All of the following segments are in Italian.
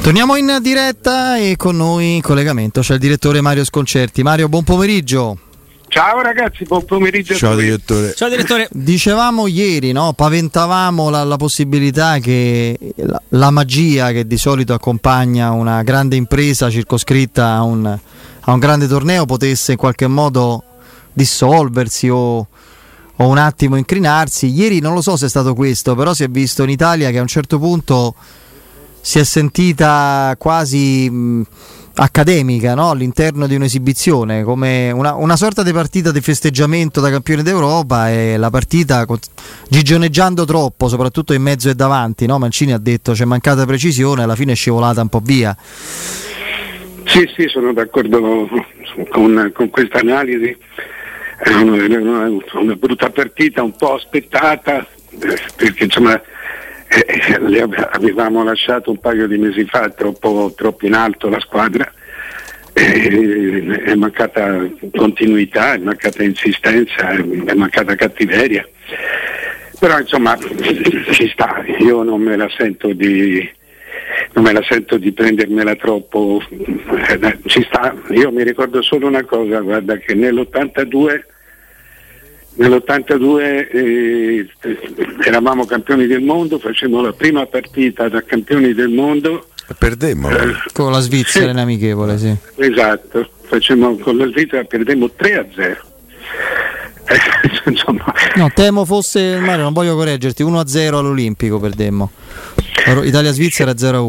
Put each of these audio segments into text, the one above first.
Torniamo in diretta e con noi in collegamento c'è il direttore Mario Sconcerti. Mario, buon pomeriggio. Ciao ragazzi, buon pomeriggio. Ciao direttore. Ciao direttore. Dicevamo ieri, no? paventavamo la, la possibilità che la, la, magia che di solito accompagna una grande impresa circoscritta a un, a un grande torneo potesse in qualche modo dissolversi o, o, un attimo incrinarsi. Ieri non lo so se è stato questo, però si è visto in Italia che a un certo punto si è sentita quasi... Mh, accademica no? all'interno di un'esibizione, come una, una, sorta di partita di festeggiamento da campione d'Europa e la partita gigioneggiando troppo, soprattutto in mezzo e davanti. No? Mancini ha detto c'è mancata precisione, alla fine è scivolata un po' via. Sì, sì, sono d'accordo con, con questa analisi. È una, una, una brutta partita, un po' aspettata, eh, perché insomma eh, avevamo lasciato un paio di mesi fa troppo, troppo in alto la squadra, è mancata continuità, è mancata insistenza, è mancata cattiveria. Però insomma ci sta, io non me la sento di, non me la sento di prendermela troppo, eh, ci sta, io mi ricordo solo una cosa, guarda che nell'82 Nell'82 eh, eravamo campioni del mondo, facemmo la prima partita da campioni del mondo. Perdemmo eh, con la Svizzera sì. in amichevole, sì. Esatto, facemmo con la Svizzera perdemmo 3 a 0. Eh, no, temo fosse Mario, non voglio correggerti, 1 a 0 all'Olimpico perdemmo. Italia-Svizzera 0-1.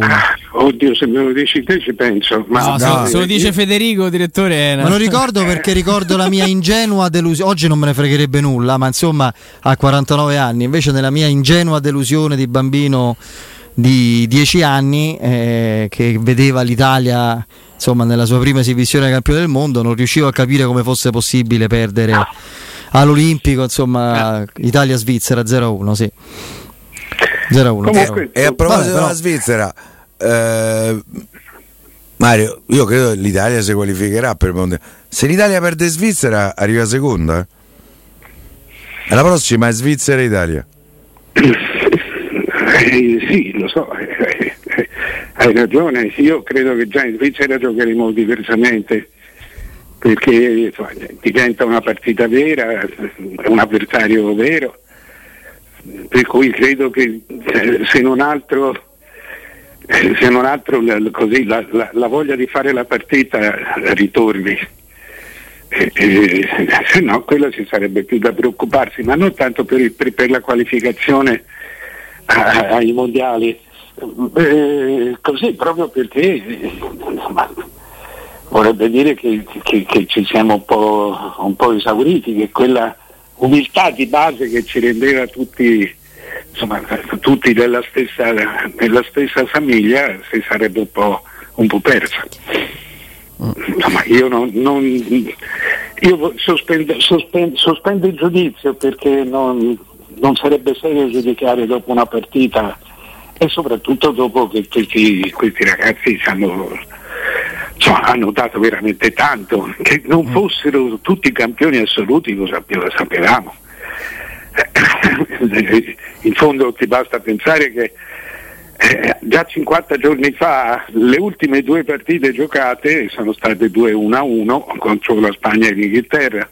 Oddio, se me lo dici te ci penso. Ma no, no, se lo dice Federico, direttore. Me lo ricordo perché ricordo la mia ingenua delusione. Oggi non me ne fregherebbe nulla, ma insomma, a 49 anni. Invece, nella mia ingenua delusione di bambino di 10 anni, eh, che vedeva l'Italia insomma, nella sua prima esibizione campione del mondo, non riuscivo a capire come fosse possibile perdere all'Olimpico. Insomma, Italia-Svizzera 0-1. Sì. 0-1. Comunque, e a proposito Vabbè, della Svizzera, eh, Mario, io credo che l'Italia si qualificherà per il mondiale. Se l'Italia perde Svizzera, arriva seconda. Eh? La prossima è Svizzera e Italia. Eh, sì, lo so, eh, eh, hai ragione. Io credo che già in Svizzera giocheremo diversamente perché diventa una partita vera, un avversario vero per cui credo che eh, se non altro, se non altro così, la, la, la, voglia di fare la partita ritorni. Eh, eh, se no quello ci sarebbe più da preoccuparsi, ma non tanto per, per, per la qualificazione a, ai mondiali, eh, così proprio perché insomma, vorrebbe dire che, che, che ci siamo un po', un po' esauriti, che quella umiltà di base che ci rendeva tutti, insomma, tutti della, stessa, della stessa famiglia si sarebbe un po', un po persa. Insomma, io, non, non, io sospendo, sospendo, sospendo, il giudizio perché non, non, sarebbe serio giudicare dopo una partita e soprattutto dopo che questi, questi ragazzi hanno, cioè, hanno dato veramente tanto, che non mm. fossero tutti campioni assoluti lo sapevamo. In fondo ti basta pensare che eh, già 50 giorni fa le ultime due partite giocate sono state 2-1-1 contro la Spagna e l'Inghilterra.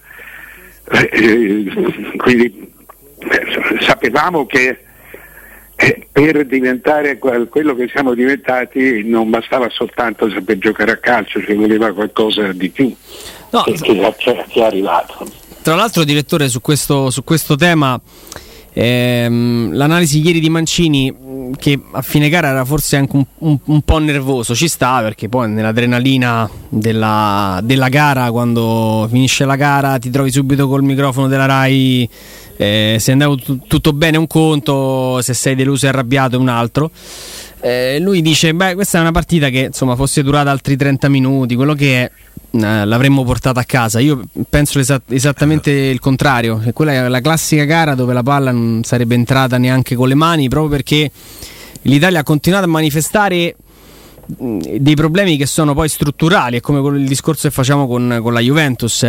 Eh, eh quindi eh, sapevamo che eh, per diventare quello che siamo diventati non bastava soltanto saper giocare a calcio, ci voleva qualcosa di più no, che, che, che, è arrivato. Tra l'altro, direttore, su questo, su questo tema, ehm, l'analisi ieri di Mancini, che a fine gara era forse anche un, un, un po' nervoso, ci sta perché poi nell'adrenalina della, della gara, quando finisce la gara, ti trovi subito col microfono della Rai eh, se è andato t- tutto bene un conto, se sei deluso e arrabbiato un altro. Eh, lui dice: Beh, questa è una partita che insomma fosse durata altri 30 minuti, quello che è. Eh, l'avremmo portata a casa. Io penso esat- esattamente il contrario. Che quella è la classica gara dove la palla non sarebbe entrata neanche con le mani, proprio perché l'Italia ha continuato a manifestare dei problemi che sono poi strutturali, è come il discorso che facciamo con, con la Juventus.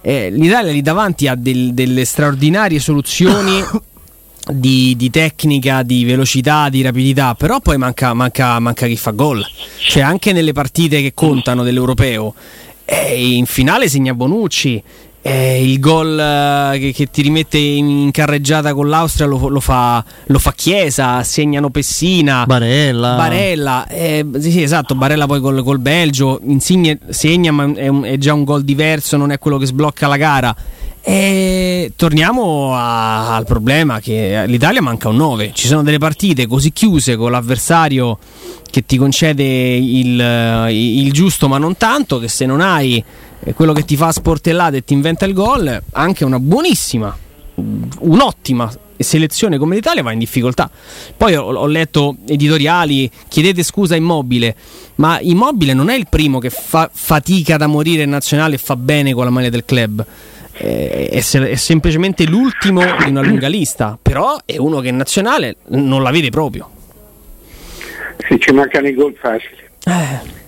Eh, L'Italia lì davanti ha del, delle straordinarie soluzioni di, di, tecnica, di velocità, di rapidità, però poi manca, manca, manca chi fa gol. Cioè anche nelle partite che contano dell'europeo, eh, in finale segna Bonucci, eh, il gol eh, che, che, ti rimette in, carreggiata con l'Austria lo, lo, fa, lo, fa, Chiesa, segnano Pessina, Barella. Barella eh, sì, esatto, Barella poi col, col Belgio, Insigne segna ma è, un, è già un gol diverso, non è quello che sblocca la gara. E torniamo a, al problema che l'Italia manca un 9. Ci sono delle partite così chiuse con l'avversario che ti concede il, il giusto ma non tanto che se non hai quello che ti fa sportellate e ti inventa il gol, anche una buonissima, un'ottima selezione come l'Italia va in difficoltà. Poi ho, ho, letto editoriali, chiedete scusa Immobile, ma Immobile non è il primo che fa fatica da morire in nazionale e fa bene con la maglia del club è, è, semplicemente l'ultimo di una lunga lista, però è uno che in nazionale non la vede proprio. Sì, ci mancano i gol facili. Eh.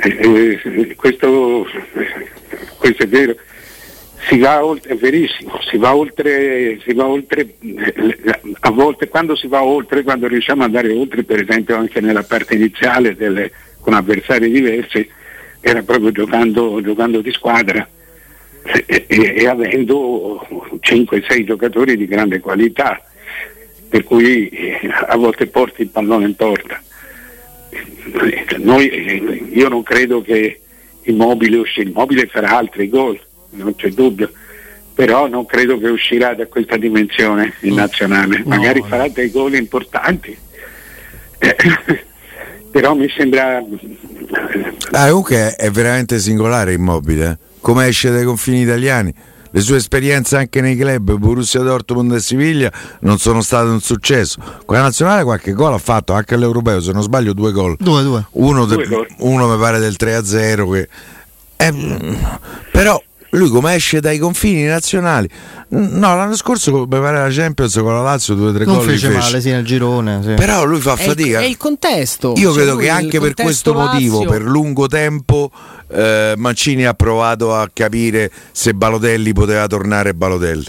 Eh, eh, questo, questo, è vero. Si va oltre, è verissimo, si va oltre, si va oltre, eh, a volte quando si va oltre, quando riusciamo ad andare oltre, per esempio anche nella parte iniziale delle, con avversari diversi, era proprio giocando, giocando di squadra e, e, avendo 5-6 giocatori di grande qualità, per cui eh, a volte porti il pallone in porta. Noi, io non credo che Immobile uscirà, Immobile farà altri gol, non c'è dubbio, però non credo che uscirà da questa dimensione in nazionale, magari farà dei gol importanti. però mi sembra ah, comunque è veramente singolare immobile eh come esce dai confini italiani. Le sue esperienze anche nei club Borussia Dortmund e Siviglia non sono state un successo. Con la nazionale qualche gol ha fatto anche all'Europeo, se non sbaglio due gol. Due, due. Uno, de, uno mi pare del 3-0 che... eh, però lui come esce dai confini nazionali no l'anno scorso mi pare la Champions con la Lazio due o tre gol fece male sì nel girone sì. però lui fa fatica è il, contesto io cioè, credo che anche per questo Lazio... motivo per lungo tempo eh, Mancini ha provato a capire se Balotelli poteva tornare Balotelli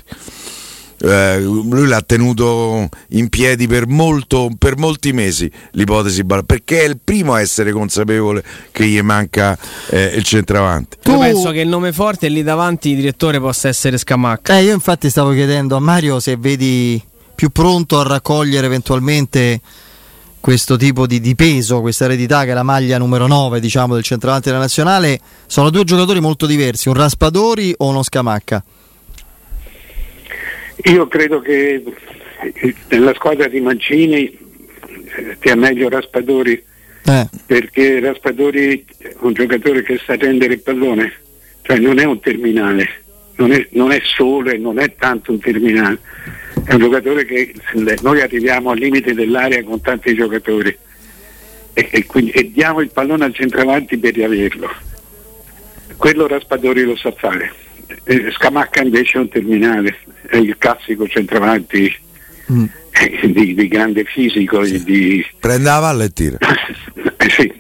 eh, lui l'ha tenuto in piedi per, molto, per molti mesi l'ipotesi perché è il primo a essere consapevole che gli manca eh, il centravanti. Tu... Io penso che il nome forte lì davanti direttore possa essere Scamacca. Eh, io infatti stavo chiedendo a Mario se vedi più pronto a raccogliere eventualmente questo tipo di, di, peso, questa eredità che è la maglia numero 9 diciamo, del centravanti della nazionale. Sono due giocatori molto diversi, un Raspadori o uno Scamacca? Io credo che nella squadra di Mancini stia meglio Raspadori eh. perché Raspadori è un giocatore che sa rendere il pallone, cioè non è un terminale, non è, non è solo e non è tanto un terminale, è un giocatore che noi arriviamo al limite dell'area con tanti giocatori e, e, quindi, e diamo il pallone al centravanti per riaverlo. Quello Raspadori lo sa fare. Eh, Scamacca invece è un terminale, è il classico centravanti mm. di, di, grande fisico. Sì. Di... Prende la palla e tira. eh, sì.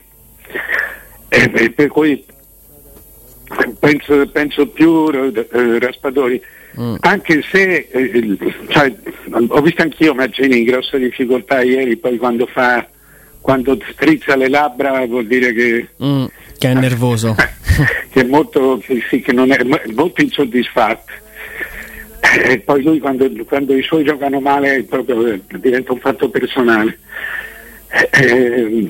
Eh, per cui penso, penso più eh, Raspadori. Mm. Anche se eh, cioè, ho visto anch'io Maggini in grossa difficoltà ieri, poi quando fa quando strizza le labbra vuol dire che, mm, che è nervoso. che è molto, che, sì, che non è molto insoddisfatto. E poi lui quando, quando, i suoi giocano male proprio, diventa un fatto personale. Eh,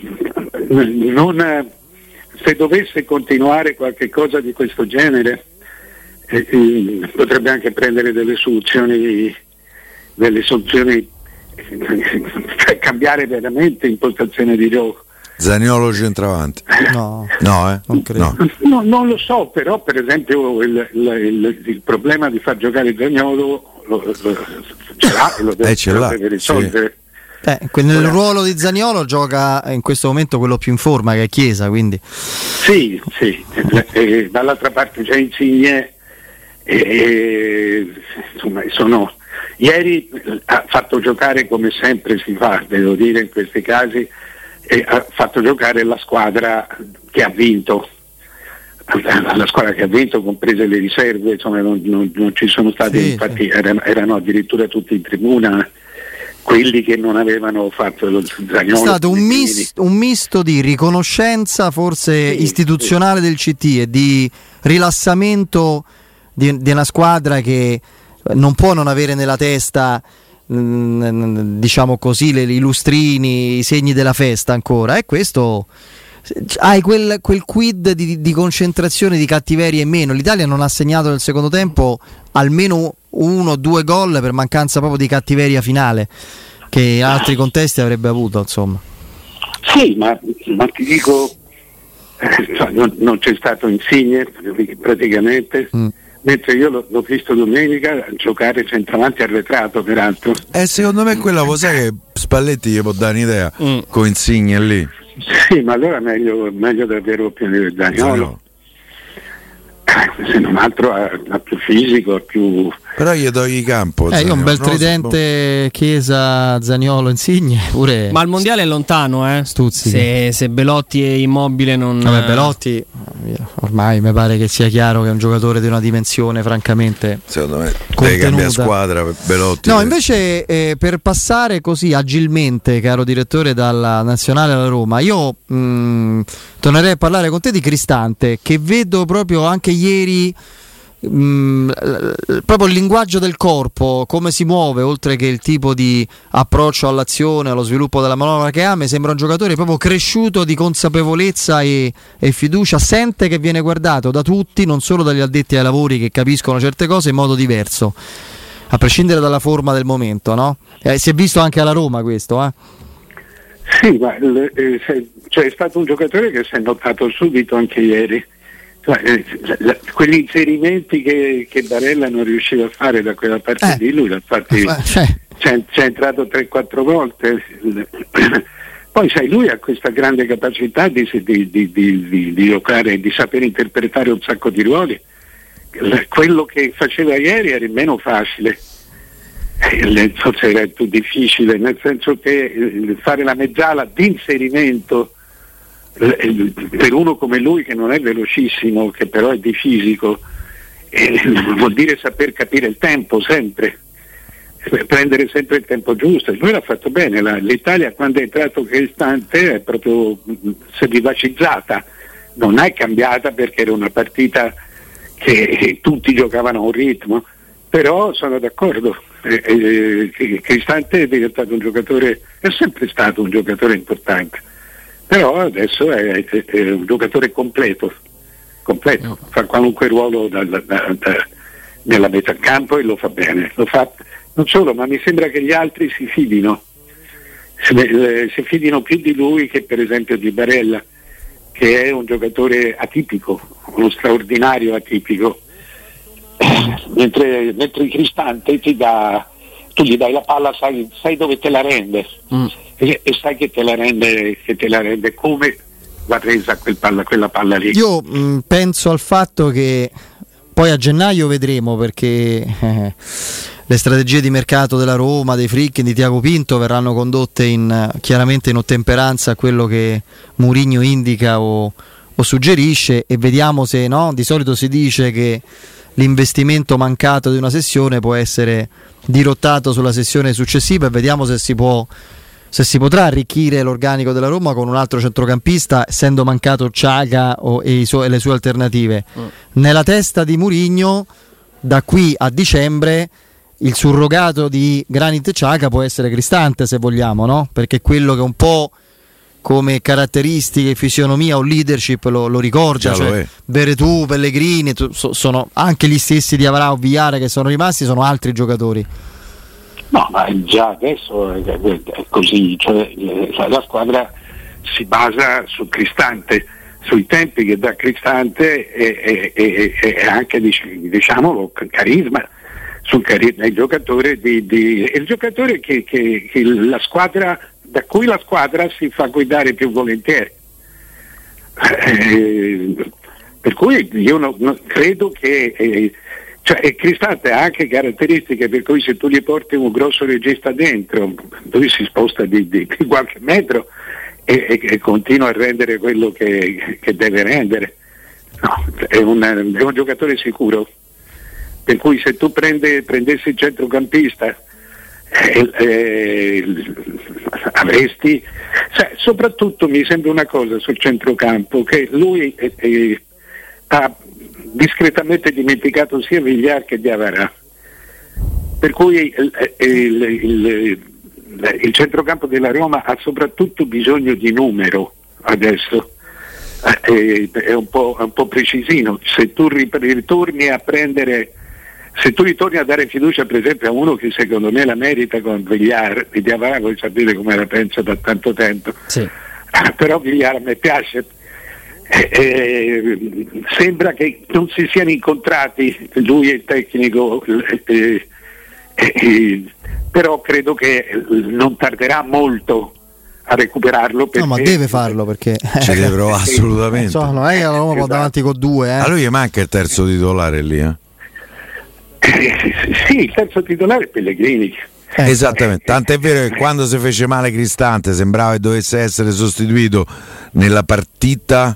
non, se dovesse continuare qualche cosa di questo genere eh, eh, potrebbe anche prendere delle soluzioni, delle soluzioni cioè cambiare veramente impostazione di gioco. Zaniolo centravanti? No, no, eh? non credo. No. No, non lo so, però per esempio il, il, il, il problema di far giocare Zaniolo lo, lo, ce l'ha e lo deve, eh, ce l'ha, deve risolvere. Sì. Eh, nel ruolo di Zaniolo gioca in questo momento quello più in forma che è Chiesa, quindi. Sì, sì. e, dall'altra parte c'è Insigne e, insomma sono Ieri ha fatto giocare come sempre si fa, devo dire in questi casi, e ha fatto giocare la squadra che ha vinto, la squadra che ha vinto, comprese le riserve, insomma non, non, non ci sono stati, sì, infatti sì. Erano, erano, addirittura tutti in tribuna quelli che non avevano fatto lo Zagnolo. È stato un, mis- un misto di riconoscenza forse sì, istituzionale del CT e di rilassamento di, di, una squadra che non può non avere nella testa mm, diciamo così le, i lustrini, i segni della festa ancora e questo hai quel, quel quid di, di, concentrazione di cattiveria in meno. L'Italia non ha segnato nel secondo tempo almeno uno o due gol per mancanza proprio di cattiveria finale che in altri contesti avrebbe avuto. Insomma. Sì, ma, ma ti dico, eh, non, non, c'è stato Insigne praticamente. Mm mentre io l'ho, l'ho, visto domenica giocare centravanti arretrato peraltro. Eh, secondo me quella lo sai che Spalletti gli può dare un'idea mm. con Insigne lì. Sì, ma allora meglio, meglio davvero più di Daniolo. Eh, se non altro ha, ha più fisico, ha più però gli togli campo. Eh, io un bel tridente so. Chiesa, Zagnolo, Insigne. Pure... Ma il mondiale è lontano, eh? Stuzzi. Se, se Belotti e Immobile non. Vabbè, Belotti ormai mi pare che sia chiaro che è un giocatore di una dimensione, francamente. Secondo me deve cambiare squadra per Belotti. No, invece eh, per passare così agilmente, caro direttore, dalla nazionale alla Roma, io mh, mm, tornerei a parlare con te di Cristante, che vedo proprio anche ieri mm, proprio il linguaggio del corpo, come si muove, oltre che il tipo di approccio all'azione, allo sviluppo della manovra che ha, mi sembra un giocatore proprio cresciuto di consapevolezza e, e fiducia, sente che viene guardato da tutti, non solo dagli addetti ai lavori che capiscono certe cose in modo diverso, a prescindere dalla forma del momento. No? Eh, si è visto anche alla Roma questo. Eh? Sì, ma eh, cioè, è stato un giocatore che si è notato subito anche ieri quegli inserimenti che, che, Barella non riusciva a fare da quella parte eh. di lui, infatti cioè. c'è, c'è entrato 3-4 volte. Poi sai, lui ha questa grande capacità di, di, di, di, di giocare, di saper interpretare un sacco di ruoli. Quello che faceva ieri era meno facile, eh, forse era più difficile, nel senso che eh, fare la mezzala di inserimento eh, per uno come lui che non è velocissimo, che però è di fisico, eh, vuol dire saper capire il tempo sempre, prendere sempre il tempo giusto. Lui l'ha fatto bene, l'Italia quando è entrato Cristante è proprio si è vivacizzata, non è cambiata perché era una partita che tutti giocavano a un ritmo, però sono d'accordo, eh, eh, Cristante è diventato un giocatore, è sempre stato un giocatore importante però adesso è, è, è un giocatore completo, completo, fa qualunque ruolo da, da, da, nella metà campo e lo fa bene. Lo fa, non solo, ma mi sembra che gli altri si fidino, si, eh, si fidino più di lui che per esempio di Barella, che è un giocatore atipico, uno straordinario atipico. mentre, mentre il Cristante ti dà, tu gli dai la palla, sai, sai dove te la rende. Mm e, e sai che te la rende, che te la rende come va resa quel palla, quella palla lì. Io mh, mm, penso al fatto che poi a gennaio vedremo perché eh, le strategie di mercato della Roma, dei Fricchi, di Tiago Pinto verranno condotte in, chiaramente in ottemperanza a quello che Murigno indica o, o suggerisce e vediamo se no, di solito si dice che l'investimento mancato di una sessione può essere dirottato sulla sessione successiva e vediamo se si può se si potrà arricchire l'organico della Roma con un altro centrocampista, essendo mancato Ciaga e, su- e, le sue alternative. Mm. Nella testa di Murigno, da qui a dicembre, il surrogato di Granit Ciaga può essere Cristante, se vogliamo, no? Perché quello che un po' come caratteristiche, fisionomia o leadership lo, lo ricorda. Cioè, Beretù, Pellegrini, tu, sono anche gli stessi di Avrao Viare che sono rimasti, sono altri giocatori. No, ma già adesso è così, cioè, la squadra si basa su Cristante, sui tempi che dà Cristante e, e, e anche diciamolo carisma sul carisma il giocatore, di, di, il giocatore che, che, che squadra, da cui la squadra si fa guidare più volentieri. Eh, per cui io no, no, credo che eh, cioè, Cristante ha anche caratteristiche per cui se tu gli porti un grosso regista dentro, lui si sposta di, di, di qualche metro e, e, e, continua a rendere quello che, che deve rendere. No, è, un, è, un, giocatore sicuro. Per cui se tu prende, prendessi il centrocampista eh, eh, avresti, cioè, soprattutto mi sembra una cosa sul centrocampo che lui eh, eh ha discretamente dimenticato sia Vigliar che Diavara. Per cui il, il, il, il, centrocampo della Roma ha soprattutto bisogno di numero adesso. Eh, è un po', un po precisino. Se tu ritorni a prendere se tu ritorni a dare fiducia per esempio a uno che secondo me la merita con Vigliar di Diavara voi sapete come la penso da tanto tempo. Sì. però Vigliar a me piace eh, eh, sembra che non si siano incontrati lui e il tecnico eh, eh, però credo che non tarderà molto a recuperarlo perché... no ma deve farlo perché ci deve provare assolutamente so, non è che la Roma esatto. davanti con due eh. a lui manca il terzo titolare lì eh? sì il terzo titolare è Pellegrini eh, Esattamente, tanto è vero che quando si fece male Cristante sembrava che dovesse essere sostituito nella partita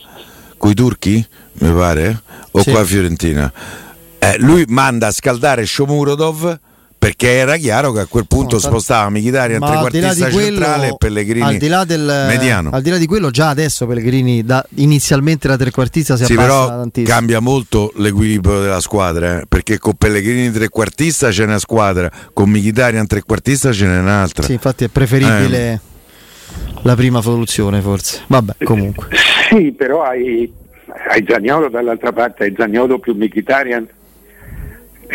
con i turchi, mi pare, o sì. qua a Fiorentina. Eh, lui manda a scaldare Shomurodov perché era chiaro che a quel punto no, spostava Mkhitaryan trequartista centrale e Pellegrini al di là del, mediano. Al di là di quello già adesso Pellegrini da, inizialmente da trequartista si sì, però tantissimo. cambia molto l'equilibrio della squadra eh? perché con Pellegrini trequartista c'è una squadra, con Mkhitaryan trequartista ce n'è un'altra. Sì, infatti è preferibile eh. la prima soluzione forse. Vabbè, comunque. Sì, però hai, hai Zagnolo dall'altra parte, hai Zagnolo più Mkhitaryan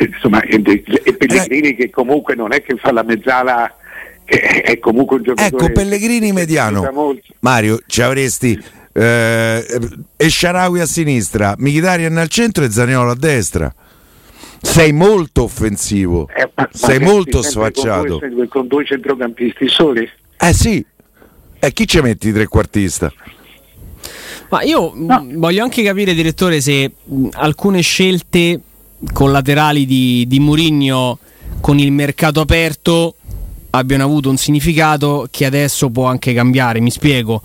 insomma, e, Pellegrini eh. che comunque non è che fa la mezzala è comunque un giocatore ecco Pellegrini mediano Mario ci avresti eh, Esciarawi a sinistra Michitarian al centro e Zaniolo a destra sei molto offensivo eh, ma, sei ma molto sfacciato con due, con due centrocampisti soli eh sì e chi ci metti trequartista? Ma io no. voglio anche capire, direttore, se alcune scelte collaterali di, di Murigno con il mercato aperto abbiano avuto un significato che adesso può anche cambiare. Mi spiego.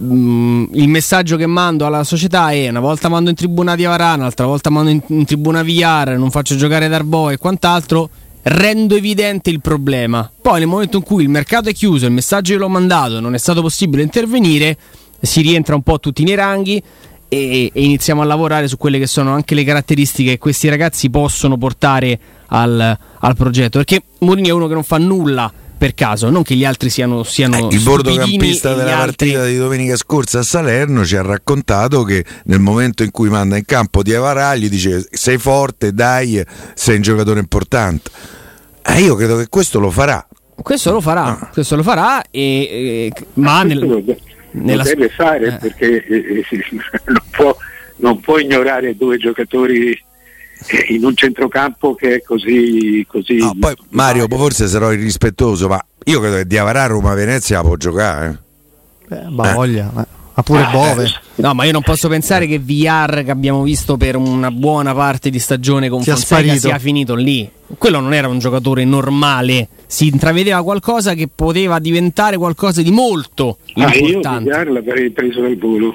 Mm, il messaggio che mando alla società è una volta mando in tribuna di Avarana, un'altra volta mando in, in tribuna Villar, non faccio giocare Darbo e quant'altro. Rendo evidente il problema. Poi, nel momento in cui il mercato è chiuso, il messaggio che l'ho mandato, non è stato possibile intervenire, si rientra un po' tutti nei ranghi e, e, iniziamo a lavorare su quelle che sono anche le caratteristiche che questi ragazzi possono portare al, al progetto. Perché Mourinho è uno che non fa nulla per caso, non che gli altri siano, siano eh, il bordocampista della altri... partita di domenica scorsa a Salerno ci ha raccontato che nel momento in cui manda in campo di Avarà gli dice sei forte, dai, sei un giocatore importante. Eh, io credo che questo lo farà. Questo lo farà, ah. questo lo farà, e, e, ma nel, nella... deve fare eh. perché eh, eh non, può, non, può, ignorare due giocatori eh, in un centrocampo che è così, così no, poi Mario forse sarò irrispettoso ma io credo che Diavarà Roma Venezia può giocare eh. eh ma voglia ma pure Bove no ma io non posso pensare che VR che abbiamo visto per una buona parte di stagione con sia Fonseca sparito. sia finito lì quello non era un giocatore normale si intravedeva qualcosa che poteva diventare qualcosa di molto ah, importante. Io l'avrei preso dal volo.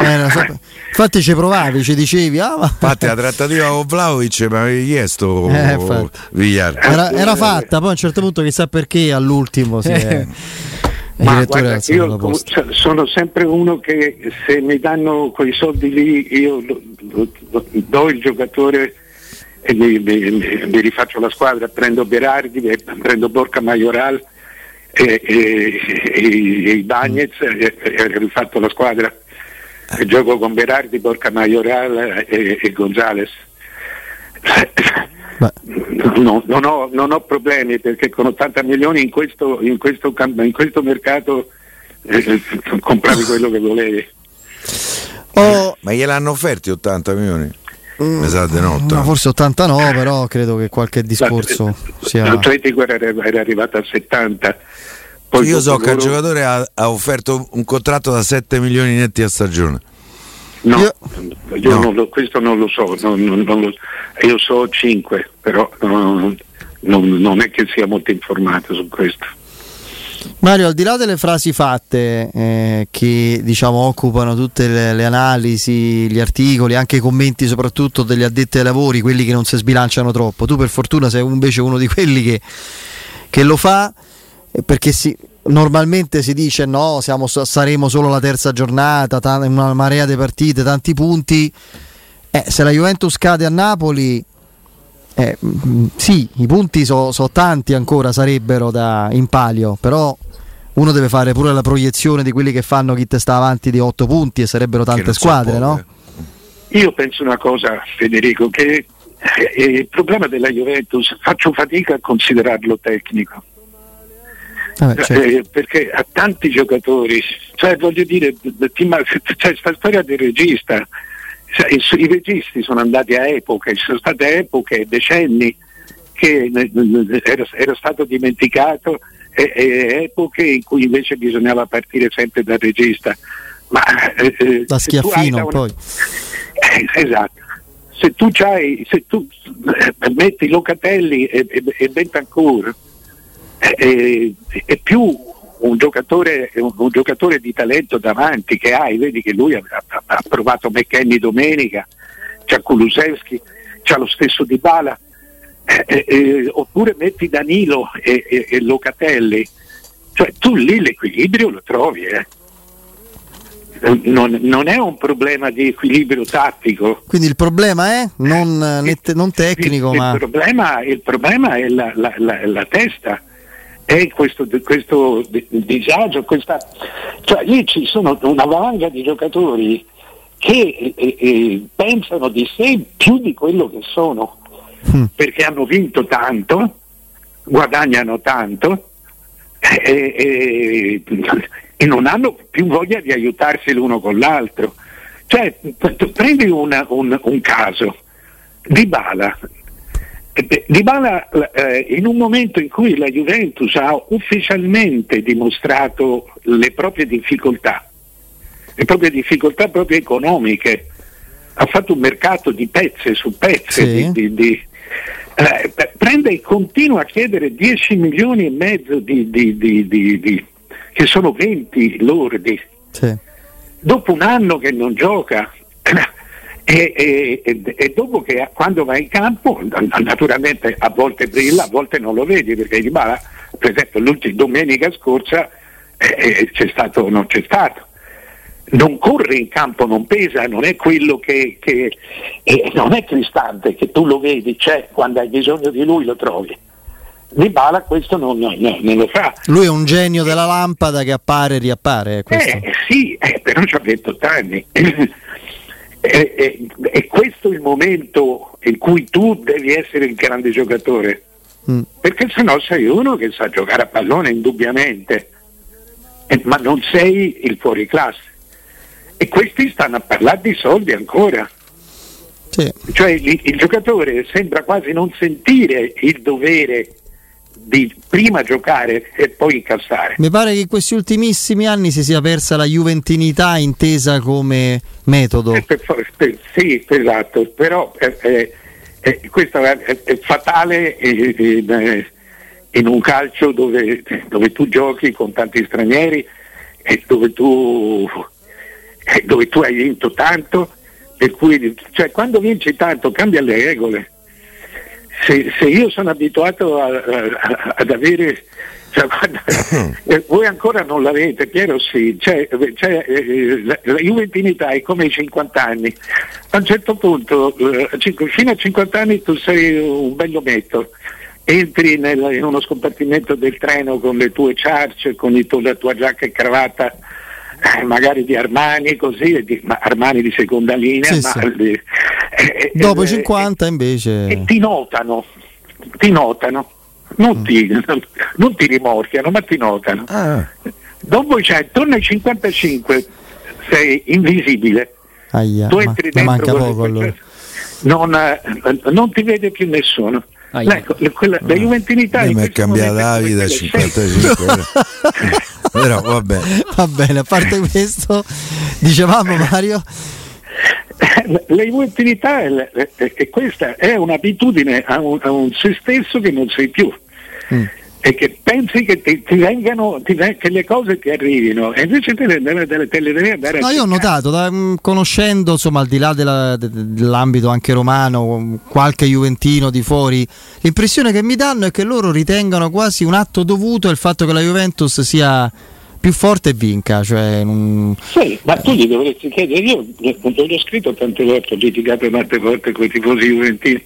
Eh, so. Infatti ci provavi, ci dicevi. Ah, ma... Infatti la trattativa con Vlaovic mi avevi chiesto eh, Villar. Era, era, fatta, poi a un certo punto chissà perché all'ultimo si è... Ma guarda, io cioè, sono sempre uno che se mi danno quei soldi lì io do, il giocatore e mi, mi, mi, rifaccio la squadra, prendo Berardi, prendo Borca Majoral e, e, e, i Bagnets e, e rifatto la squadra. E gioco con Berardi, Borca Majoral e, e Gonzales. No, non, ho, non, ho, problemi perché con 80 milioni in questo, in questo, in questo mercato eh, compravi quello che volevi. Oh, ma gliel'hanno offerti 80 milioni? Mm, no, forse 89, però credo che qualche discorso sia. L'Atletico era, era arrivato a 70. Poi Io so che il giocatore ha, ha, offerto un contratto da 7 milioni netti a stagione. No, io, io no. Non lo, questo non lo so, non, non, lo, io so 5, però non è che sia molto informato su questo. Mario, al di là delle frasi fatte eh, che diciamo occupano tutte le, le, analisi, gli articoli, anche i commenti soprattutto degli addetti ai lavori, quelli che non si sbilanciano troppo, tu per fortuna sei invece uno di quelli che, che lo fa perché si, normalmente si dice no, siamo, saremo solo la terza giornata, t- una marea di partite, tanti punti. Eh, se la Juventus cade a Napoli, eh, mm, sì, i punti sono so tanti ancora, sarebbero da in palio, però uno deve fare pure la proiezione di quelli che fanno chi te sta avanti di 8 punti e sarebbero tante squadre, no? Io penso una cosa, Federico, che eh, il problema della Juventus faccio fatica a considerarlo tecnico. Ah, certo. eh, perché ha tanti giocatori, cioè voglio dire, c'è questa storia del regista, cioè, i, i, registi sono andati a epoche, ci sono state epoche, decenni che era, era stato dimenticato e, e, epoche in cui invece bisognava partire sempre dal regista. Ma, eh, eh da schiaffino una... poi. Eh, esatto. Se tu, se tu eh, metti Locatelli e, e, e Bentancur è, è più un giocatore, un, un giocatore, di talento davanti che hai, vedi che lui ha, ha, ha provato McKenny domenica, c'ha Kulusevski, c'ha lo stesso Di Bala, eh, eh, eh, oppure metti Danilo e, e, e, Locatelli, cioè tu lì l'equilibrio lo trovi. Eh. Non, non, è un problema di equilibrio tattico. Quindi il problema è non, il, non tecnico, il, ma... Il problema, il problema è la, la, la, la testa è questo, questo disagio, questa... cioè lì ci sono una valanga di giocatori che eh, eh, pensano di sé più di quello che sono, mm. perché hanno vinto tanto, guadagnano tanto e, e, e, non hanno più voglia di aiutarsi l'uno con l'altro. Cioè, prendi una, un, un caso, Di Bala, di Bala, eh, in un momento in cui la Juventus ha ufficialmente dimostrato le proprie difficoltà, le proprie difficoltà proprio economiche, ha fatto un mercato di pezze su pezze, sì. di, di, di, eh, prende e continua a chiedere 10 milioni e mezzo di, che sono 20 lordi. Sì. Dopo un anno che non gioca, e, e, e, dopo che quando va in campo, naturalmente a volte brilla, a volte non lo vedi, perché di Bala, per esempio l'ultima domenica scorsa eh, eh, c'è stato non c'è stato. Non corre in campo, non pesa, non è quello che, che eh, non è Cristante che tu lo vedi, c'è quando hai bisogno di lui lo trovi. Di Bala questo non, non, non, lo fa. Lui è un genio della lampada che appare e riappare. Eh, sì, eh, però ci ha 28 anni. È, è, è, questo il momento in cui tu devi essere il grande giocatore, mm. perché sennò sei uno che sa giocare a pallone indubbiamente, eh, ma non sei il fuori classe. E questi stanno a parlare di soldi ancora. Sì. Cioè il, il giocatore sembra quasi non sentire il dovere di prima giocare e poi incassare. Mi pare che in questi ultimissimi anni si sia persa la juventinità intesa come metodo. Eh, per, per, sì, esatto, però eh, eh, eh questo è, è fatale in, in, un calcio dove, dove, tu giochi con tanti stranieri e dove tu, dove tu hai vinto tanto, per cui cioè, quando vinci tanto cambia le regole se, se io sono abituato a, a, ad avere cioè, guarda, eh, voi ancora non l'avete, Piero sì, cioè, cioè, eh, la, la juventinità è come i 50 anni, a un certo punto, eh, fino a 50 anni tu sei un bello metto, entri nel, in uno scompartimento del treno con le tue ciarce, con tu, la tua giacca e cravatta eh, magari di Armani così, di, Armani di seconda linea, sì, ma, sì. Eh, eh, dopo i 50 invece... E ti notano, ti notano, non, mm. ti, non ti, rimorchiano, ma ti notano. Ah. Dopo cioè, attorno ai 55 sei invisibile. Aia, tu entri ma, dentro manca poco, allora. non, non ti vede più nessuno. Ah, ecco, quella, la Juventinità mi è cambiata la vita a 55 però va bene. va bene a parte questo dicevamo Mario? La Juventinità è, è, è, questa è un'abitudine a un, a un se stesso che non sei più. Mm. E che pensi che ti, ti vengano, ti, che le cose ti arrivino e invece te le, te te le devi andare no, a io ho notato, da, mh, conoscendo insomma al di là della, de, dell'ambito anche romano, qualche juventino di fuori, l'impressione che mi danno è che loro ritengano quasi un atto dovuto il fatto che la Juventus sia più forte e vinca. Cioè, non... Sì, ma tu gli dovresti chiedere, io l'ho scritto tante volte, ho litigato tante volte con i tifosi juventini,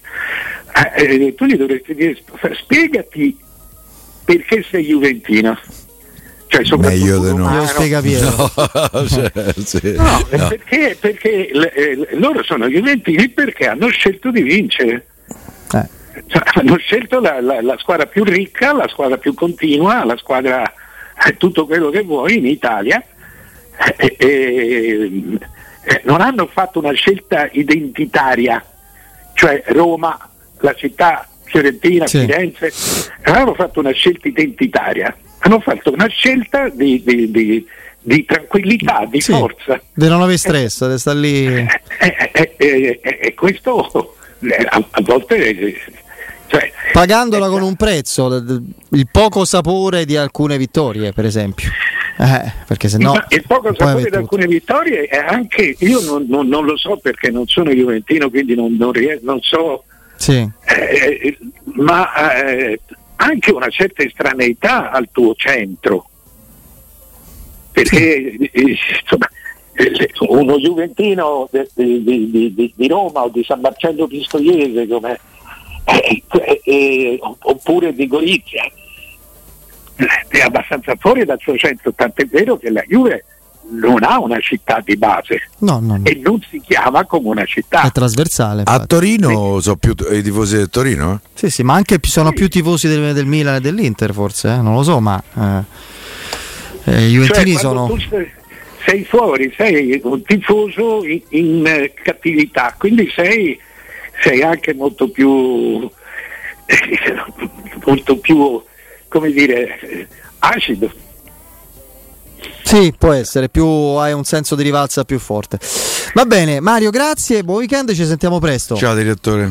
eh, eh, tu gli dovresti dire spiegati perché sei juventino. Cioè, Meglio di no. Lo spiega Piero. No, cioè, sì, no, no. Perché, perché eh, loro sono juventini perché hanno scelto di vincere. Eh. Cioè, hanno scelto la, la, la, squadra più ricca, la squadra più continua, la squadra eh, tutto quello che vuoi in Italia. Eh, eh, non hanno fatto una scelta identitaria, cioè Roma, la città Fiorentina, sì. Firenze, hanno fatto una scelta identitaria, hanno fatto una scelta di, di, di, di tranquillità, di sì, forza. Di non avere stress, di stare lì. E eh, eh, eh, questo a, a volte cioè, Pagandola con un prezzo, il poco sapore di alcune vittorie, per esempio. Eh, perché se no, il poco sapore di alcune vittorie è anche, io non, non, non, lo so perché non sono juventino, quindi non, non so sì. Eh, ma eh, anche una certa estraneità al tuo centro. Perché sì. Eh, insomma, eh, uno Juventino di, di, di, di, Roma o di San Marcello Pistoiese come, eh, eh, oppure di Gorizia è abbastanza fuori dal suo centro, tant'è vero che la Juve non ha una città di base no, no, no. e non si chiama come una città. È trasversale. A Torino sì. sono più t- i tifosi del Torino? Sì, sì, ma anche sono sì. più tifosi del, del, Milan e dell'Inter forse, eh? non lo so, ma eh, eh, i Juventini cioè, sono... Sei fuori, sei un tifoso in, in eh, cattività, quindi sei, sei anche molto più, molto più, come dire, acido. Sì, può essere, più hai un senso di rivalsa più forte. Va bene, Mario, grazie, buon weekend, ci sentiamo presto. Ciao direttore.